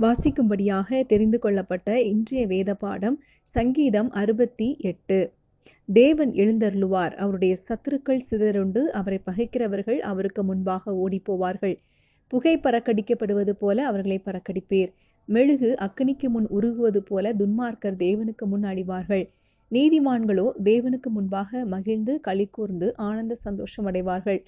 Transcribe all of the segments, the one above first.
வாசிக்கும்படியாக தெரிந்து கொள்ளப்பட்ட இன்றைய வேத பாடம் சங்கீதம் அறுபத்தி எட்டு. தேவன் எழுந்தருளுவார். அவருடைய சத்துருக்கள் சிதறுண்டு அவரை பகைக்கிறவர்கள் அவருக்கு முன்பாக ஓடிப்போவார்கள். புகை பறக்கடிக்கப்படுவது போல அவர்களை பறக்கடிப்பீர். மெழுகு அக்கினிக்கு முன் உருகுவது போல துன்மார்க்கர் தேவனுக்கு முன் அழிவார்கள். நீதிமான்களோ தேவனுக்கு முன்பாக மகிழ்ந்து களி கூர்ந்து ஆனந்த சந்தோஷம் அடைவார்கள்.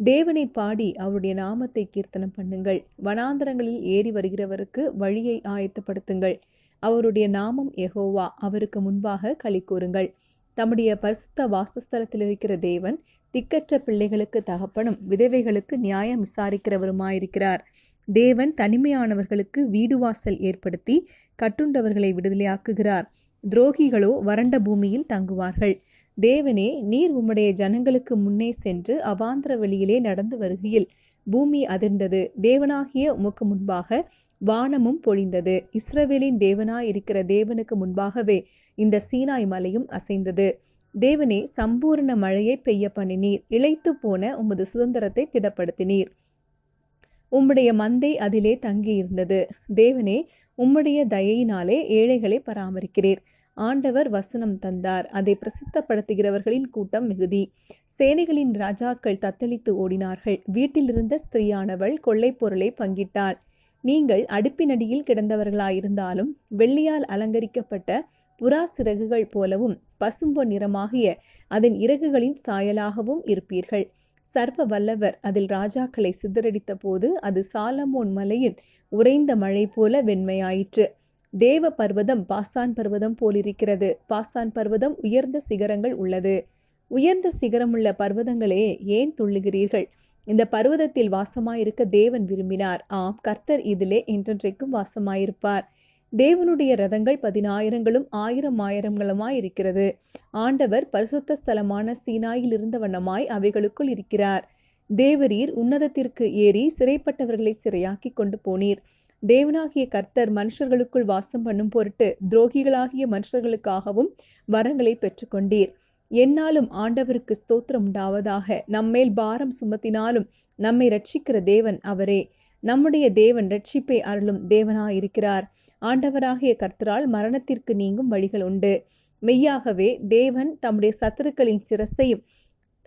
தேவனை பாடி அவருடைய நாமத்தை கீர்த்தனம் பண்ணுங்கள். வனாந்தரங்களில் ஏறி வருகிறவருக்கு வழியை ஆயத்தப்படுத்துங்கள். அவருடைய நாமம் எகோவா அவருக்கு முன்பாக களி கூறுங்கள். தம்முடைய பரிசுத்த வாசஸ்தலத்தில் இருக்கிற தேவன் திக்கற்ற பிள்ளைகளுக்கு தகப்பனும் விதவைகளுக்கு நியாயம் விசாரிக்கிறவருமாயிருக்கிறார். தேவன் தனிமையானவர்களுக்கு வீடு வாசல் ஏற்படுத்தி கட்டுண்டவர்களை விடுதலையாக்குகிறார். துரோகிகளோ வறண்ட பூமியில் தங்குவார்கள். தேவனே நீர் உம்முடைய ஜனங்களுக்கு முன்னே சென்று அவாந்திர வெளியிலே நடந்து வருகையில் பூமி அதிர்ந்தது. தேவனாகிய உமக்கு முன்பாக வானமும் பொழிந்தது. இஸ்ரவேலின் தேவனாய் இருக்கிற தேவனுக்கு முன்பாகவே இந்த சீனாய் மலையும் அசைந்தது. தேவனே சம்பூர்ண மழையை பெய்ய பண்ணினீர். இழைத்து போன உமது சுதந்திரத்தை திடப்படுத்தினீர். உம்முடைய மந்தை அதிலே தங்கியிருந்தது. தேவனே உம்முடைய தயையினாலே ஏழைகளை பராமரிக்கிறீர். ஆண்டவர் வசனம் தந்தார். அதை பிரசித்தப்படுத்துகிறவர்களின் கூட்டம் மிகுதி. சேனைகளின் ராஜாக்கள் தத்தளித்து ஓடினார்கள். வீட்டிலிருந்த ஸ்திரீயானவள் கொள்ளை பொருளை பங்கிட்டாள். நீங்கள் அடுப்பினடியில் கிடந்தவர்களாயிருந்தாலும் வெள்ளியால் அலங்கரிக்கப்பட்ட புறா சிறகுகள் போலவும் பசும்பொன் நிறமாகிய அதன் இறகுகளின் சாயலாகவும் இருப்பீர்கள். சர்வ வல்லவர் அதில் ராஜாக்களை சிதறடித்த போது அது சாலமோன் மலையின் உறைந்த மழை போல வெண்மையாயிற்று. தேவ பர்வதம் பாசான் பர்வதம் போலிருக்கிறது. பாசான் பர்வதம் உயர்ந்த சிகரங்கள் உள்ளது. உயர்ந்த சிகரமுள்ள பர்வதங்களே ஏன் துள்ளுகிறீர்கள்? இந்த பர்வதத்தில் வாசமாயிருக்க தேவன் விரும்பினார். ஆம் கர்த்தர் இதிலே என்றென்றைக்கும் வாசமாயிருப்பார். தேவனுடைய ரதங்கள் பதினாயிரங்களும் ஆயிரம் ஆயிரங்களுமாய் இருக்கிறது. ஆண்டவர் பரிசுத்த ஸ்தலமான சீனாயில் இருந்த வண்ணமாய் அவைகளுக்குள் இருக்கிறார். தேவரீர் உன்னதத்திற்கு ஏறி சிறைப்பட்டவர்களை சிறையாக்கி கொண்டு போனீர். தேவனாகிய கர்த்தர் மனுஷர்களுக்குள் வாசம் பண்ணும் பொருட்டு துரோகிகளாகிய மனுஷர்களுக்காகவும் வரங்களை பெற்றுக்கொண்டீர். என்னாலும் ஆண்டவருக்கு ஸ்தோத்திரம் உண்டாவதாக. நம்மேல் பாரம் சுமத்தினாலும் நம்மை ரட்சிக்கிற தேவன் அவரே. நம்முடைய தேவன் ரட்சிப்பை அருளும் தேவனாயிருக்கிறார். ஆண்டவராகிய கர்த்தரால் மரணத்திற்கு நீங்கும் வழிகள் உண்டு. மெய்யாகவே தேவன் தம்முடைய சத்துருக்களின் சிரசையும்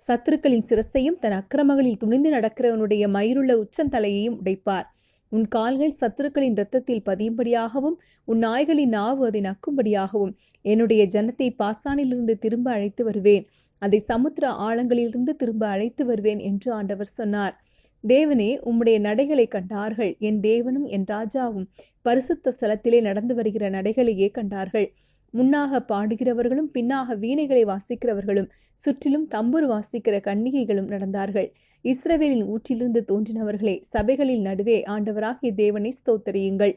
சத்துருக்களின் சிரசையும் தன் அக்கிரமங்களில் துணிந்து நடக்கிறவனுடைய மயிருள்ள உச்சந்தலையையும் உடைப்பார். உன் கால்கள் சத்துருக்களின் இரத்தத்தில் பதியும்படியாகவும் உன் நாய்களின் நாவு அதை நக்கும்படியாகவும் என்னுடைய ஜனத்தை பாசானிலிருந்து திரும்ப அழைத்து வருவேன். அதை சமுத்திர ஆழங்களிலிருந்து திரும்ப அழைத்து வருவேன் என்று ஆண்டவர் சொன்னார். தேவனே உம்முடைய நடைகளை கண்டார்கள். என் தேவனும் என் ராஜாவும் பரிசுத்த ஸ்தலத்திலே நடந்து வருகிற நடைகளையே கண்டார்கள். முன்னாக பாடுகிறவர்களும் பின்னாக வீணைகளை வாசிக்கிறவர்களும் சுற்றிலும் தம்புரு வாசிக்கிற கன்னிகைகளும் நடந்தார்கள். இஸ்ரவேலின் ஊற்றிலிருந்து தோன்றினவர்களே சபைகளில் நடுவே ஆண்டவராகிய தேவனை ஸ்தோத்தரியுங்கள்.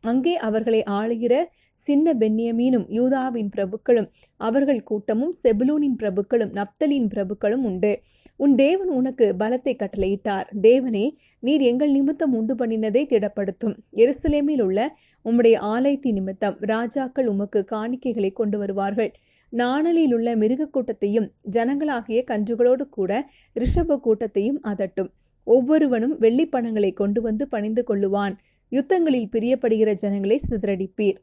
அங்கே அவர்களை ஆளுகிற சின்ன பென்னியமீனும் யூதாவின் பிரபுக்களும் அவர்கள் கூட்டமும் செபுலூனின் பிரபுக்களும் நப்தலின் பிரபுக்களும் உண்டு. உன் தேவன் உனக்கு பலத்தை கட்டளையிட்டார். தேவனே நீர் எங்கள் நிமித்தம் உண்டு பண்ணினதை திடப்படுத்தும். எருசலேமில் உள்ள உம்முடைய ஆலயத்தின் நிமித்தம் ராஜாக்கள் உமக்கு காணிக்கைகளை கொண்டு வருவார்கள். நாணலில் உள்ள மிருக கூட்டத்தையும் ஜனங்களாகிய கன்றுகளோடு கூட ரிஷப கூட்டத்தையும் அதட்டும். ஒவ்வொருவனும் வெள்ளிப்பணங்களை கொண்டு வந்து பணிந்து கொள்ளுவான். யுத்தங்களில் பிரியப்படுகிற ஜனங்களை சிதறடிப்பீர்.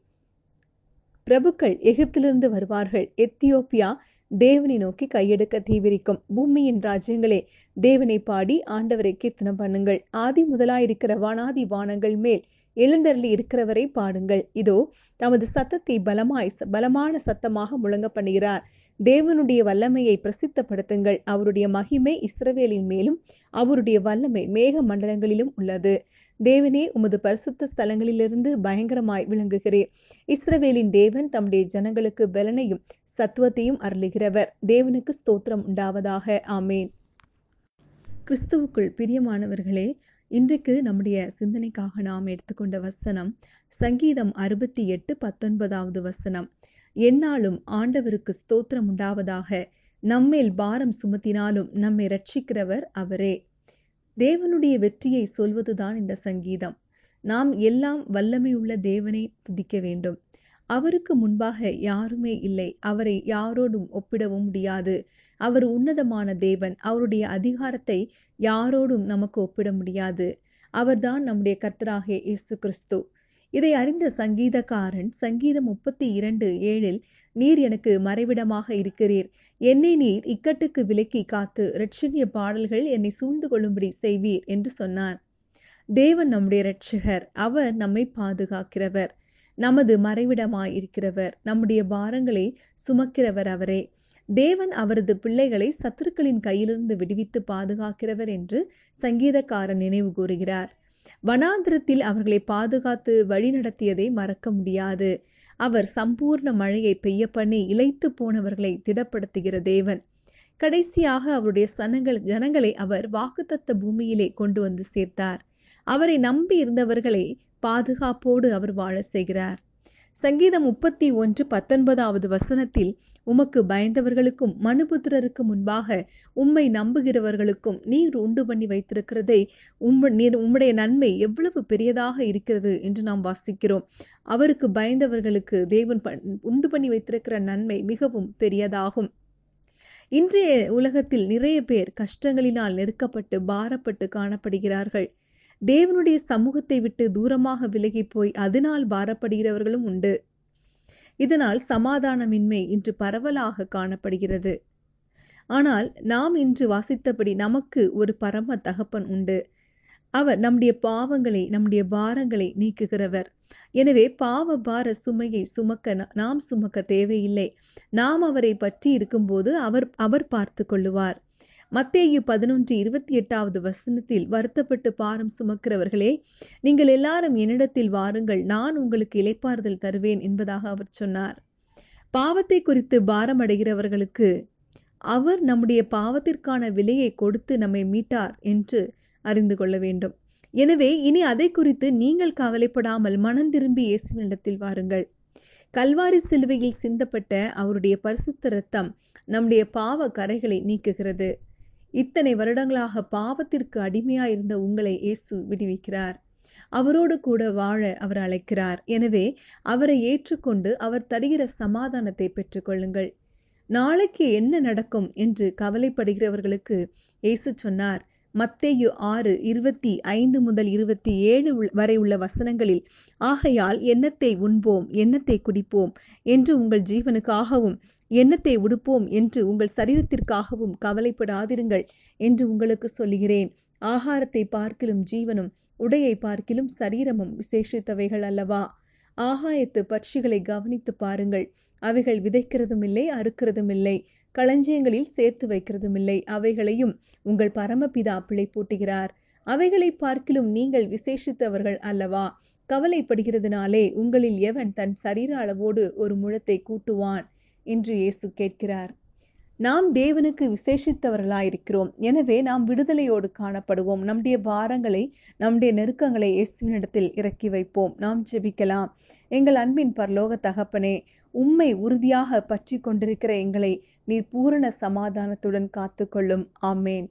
பிரபுக்கள் எகிப்திலிருந்து வருவார்கள். எத்தியோப்பியா தேவனை நோக்கி கையெடுக்க தீவிரிக்கும். பூமியின் ராஜ்யங்களே தேவனை பாடி ஆண்டவரை கீர்த்தனம் பண்ணுங்கள். ஆதி முதலாயிருக்கிற வானாதி வானங்கள் மேல் எழுந்தருளி இருக்கிறவரை பாடுங்கள். இதோ தமது சத்தத்தை பலமாய் பலமான சத்தமாக முழங்க பண்ணுகிறார். தேவனுடைய வல்லமையை பிரசித்தப்படுத்துங்கள். அவருடைய மகிமை இஸ்ரவேலின் மேலும் அவருடைய வல்லமை மேக மண்டலங்களிலும் உள்ளது. தேவனே உமது பரிசுத்த ஸ்தலங்களிலிருந்து பயங்கரமாய் விளங்குகிறேன் இஸ்ரவேலின் தேவன் தம்முடைய ஜனங்களுக்கு பலனையும் சத்துவத்தையும் அருளுகிறவர். தேவனுக்கு ஸ்தோத்திரம் உண்டாவதாக. ஆமேன். கிறிஸ்துவுக்குள் பிரியமானவர்களே இன்றைக்கு நம்முடைய சிந்தனைக்காக நாம் எடுத்துக்கொண்ட வசனம் சங்கீதம் அறுபத்தி எட்டு பத்தொன்பதாவது வசனம். என்னாலும் ஆண்டவருக்கு ஸ்தோத்திரம் உண்டாவதாக நம்மேல் பாரம் சுமத்தினாலும் நம்மை ரட்சிக்கிறவர் அவரே. தேவனுடைய வெற்றியை சொல்வதுதான் இந்த சங்கீதம். நாம் எல்லாம் வல்லமையுள்ள தேவனை துதிக்க வேண்டும். அவருக்கு முன்பாக யாருமே இல்லை. அவரை யாரோடும் ஒப்பிடவும் முடியாது. அவர் உன்னதமான தேவன். அவருடைய அதிகாரத்தை யாரோடும் நமக்கு ஒப்பிட முடியாது. அவர்தான் நம்முடைய கர்த்தராகிய இயேசு கிறிஸ்து. இதை அறிந்த சங்கீதக்காரன் சங்கீதம் முப்பத்தி இரண்டு ஏழில் நீர் எனக்கு மறைவிடமாக இருக்கிறீர். என்னை நீர் இக்கட்டுக்கு விலக்கி காத்து ரட்சணிய பாடல்கள் என்னை சூழ்ந்து கொள்ளும்படி செய்வீர் என்று சொன்னான். தேவன் நம்முடைய ரட்சகர் அவர் நம்மை பாதுகாக்கிறவர். நமது மறைவிடமாய் இருக்கிறவர் நம்முடைய பாரங்களை சுமக்கிறவர் அவரே. தேவன் அவரது பிள்ளைகளை சத்துருக்களின் கையிலிருந்து விடுவித்து பாதுகாக்கிறவர் என்று சங்கீதக்காரன் நினைவு கூறுகிறார். வனாந்திரத்தில் அவர்களை பாதுகாத்து வழிநடத்தியதை மறக்க முடியாது. அவர் சம்பூர்ண மழையை பெய்ய பண்ணி இழைத்து போனவர்களை திடப்படுத்துகிற தேவன். கடைசியாக அவருடைய சனங்கள் ஜனங்களை அவர் வாக்குத்தத்த பூமியிலே கொண்டு வந்து சேர்த்தார். அவரை நம்பி இருந்தவர்களை பாதுகாப்போடு அவர் வாழ செய்கிறார். சங்கீதம் முப்பத்தி ஒன்று பத்தொன்பதாவது வசனத்தில் உமக்கு பயந்தவர்களுக்கும் மனுபுத்திரருக்கு முன்பாக உம்மை நம்புகிறவர்களுக்கும் நீர் உண்டு பண்ணி வைத்திருக்கிறதை உம் நீர் உம்முடைய நன்மை எவ்வளவு பெரியதாக இருக்கிறது என்று நாம் வாசிக்கிறோம். அவருக்கு பயந்தவர்களுக்கு தேவன் உண்டு பண்ணி வைத்திருக்கிற நன்மை மிகவும் பெரியதாகும். இன்றைய உலகத்தில் நிறைய பேர் கஷ்டங்களினால் நெருக்கப்பட்டு பாரப்பட்டு காணப்படுகிறார்கள். தேவனுடைய சமூகத்தை விட்டு தூரமாக விலகி போய் அதனால் பாரப்படுகிறவர்களும் உண்டு. இதனால் சமாதானமின்மை இன்று பரவலாக காணப்படுகிறது. ஆனால் நாம் இன்று வாசித்தபடி நமக்கு ஒரு பரம தகப்பன் உண்டு. அவர் நம்முடைய பாவங்களை நம்முடைய பாரங்களை நீக்குகிறவர். எனவே பாவ பார சுமையை சுமக்க நாம் சுமக்க தேவையில்லை. நாம் அவரை பற்றி இருக்கும்போது அவர் அவர் பார்த்து கொள்ளுவார். மத்தேயு பதினொன்று இருபத்தி எட்டாவது வசனத்தில் வருத்தப்பட்டு பாரம் சுமக்கிறவர்களே நீங்கள் எல்லாரும் என்னிடத்தில் வாருங்கள் நான் உங்களுக்கு இலைப்பாறுதல் தருவேன் என்பதாக அவர் சொன்னார். பாவத்தை குறித்து பாரம் அடைகிறவர்களுக்கு அவர் நம்முடைய பாவத்திற்கான விலையை கொடுத்து நம்மை மீட்டார் என்று அறிந்து கொள்ள வேண்டும். எனவே இனி அதை குறித்து நீங்கள் கவலைப்படாமல் மனம் திரும்பி இயேசுவினிடத்தில் வாருங்கள். கல்வாரி சிலுவையில் சிந்தப்பட்ட அவருடைய பரிசுத்த ரத்தம் நம்முடைய பாவ கரைகளை நீக்குகிறது. இத்தனை வருடங்களாக பாவத்திற்கு அடிமையாயிருந்த உங்களை இயேசு விடுவிக்கிறார். அவரோடு கூட வாழ அவர் அழைக்கிறார். எனவே அவரை ஏற்றுக்கொண்டு அவர் தருகிற சமாதானத்தை பெற்றுக்கொள்ளுங்கள். நாளைக்கு என்ன நடக்கும் என்று கவலைப்படுகிறவர்களுக்கு இயேசு சொன்னார். மத்தேயு ஆறு இருபத்தி ஐந்து முதல் இருபத்தி ஏழு வரை உள்ள வசனங்களில் ஆகையால் எண்ணத்தை உண்போம் எண்ணத்தை குடிப்போம் என்று உங்கள் ஜீவனுக்காகவும் எண்ணத்தை உடுப்போம் என்று உங்கள் சரீரத்திற்காகவும் கவலைப்படாதிருங்கள் என்று உங்களுக்கு சொல்லுகிறேன். ஆகாரத்தை பார்க்கிலும் ஜீவனும் உடையை பார்க்கிலும் சரீரமும் விசேஷித்தவைகள் அல்லவா? ஆகாயத்து பட்சிகளை கவனித்து பாருங்கள். அவைகள் விதைக்கிறதும் இல்லை அறுக்கிறதும் இல்லை களஞ்சியங்களில் சேர்த்து வைக்கிறதும் இல்லை அவைகளையும் உங்கள் பரமபிதா பிழை பூட்டுகிறார் அவைகளை பார்க்கிலும் நீங்கள் விசேஷித்தவர்கள் அல்லவா? கவலைப்படுகிறதுனாலே உங்களில் எவன் தன் சரீர அளவோடு ஒரு முழத்தை கூட்டுவான்? என்று இயேசு கேட்கிறார். நாம் தேவனுக்கு விசேஷித்தவர்களாயிருக்கிறோம். எனவே நாம் விடுதலையோடு காணப்படுவோம். நம்முடைய பாரங்களை நம்முடைய நெருக்கங்களை இயேசுவினிடத்தில் இறக்கி வைப்போம். நாம் ஜெபிக்கலாம். எங்கள் அன்பின் பரலோக தகப்பனே உம்மை உறுதியாக பற்றி கொண்டிருக்கிற எங்களை நீர் பூரண சமாதானத்துடன் காத்துக்கொள்ளும். ஆமேன்.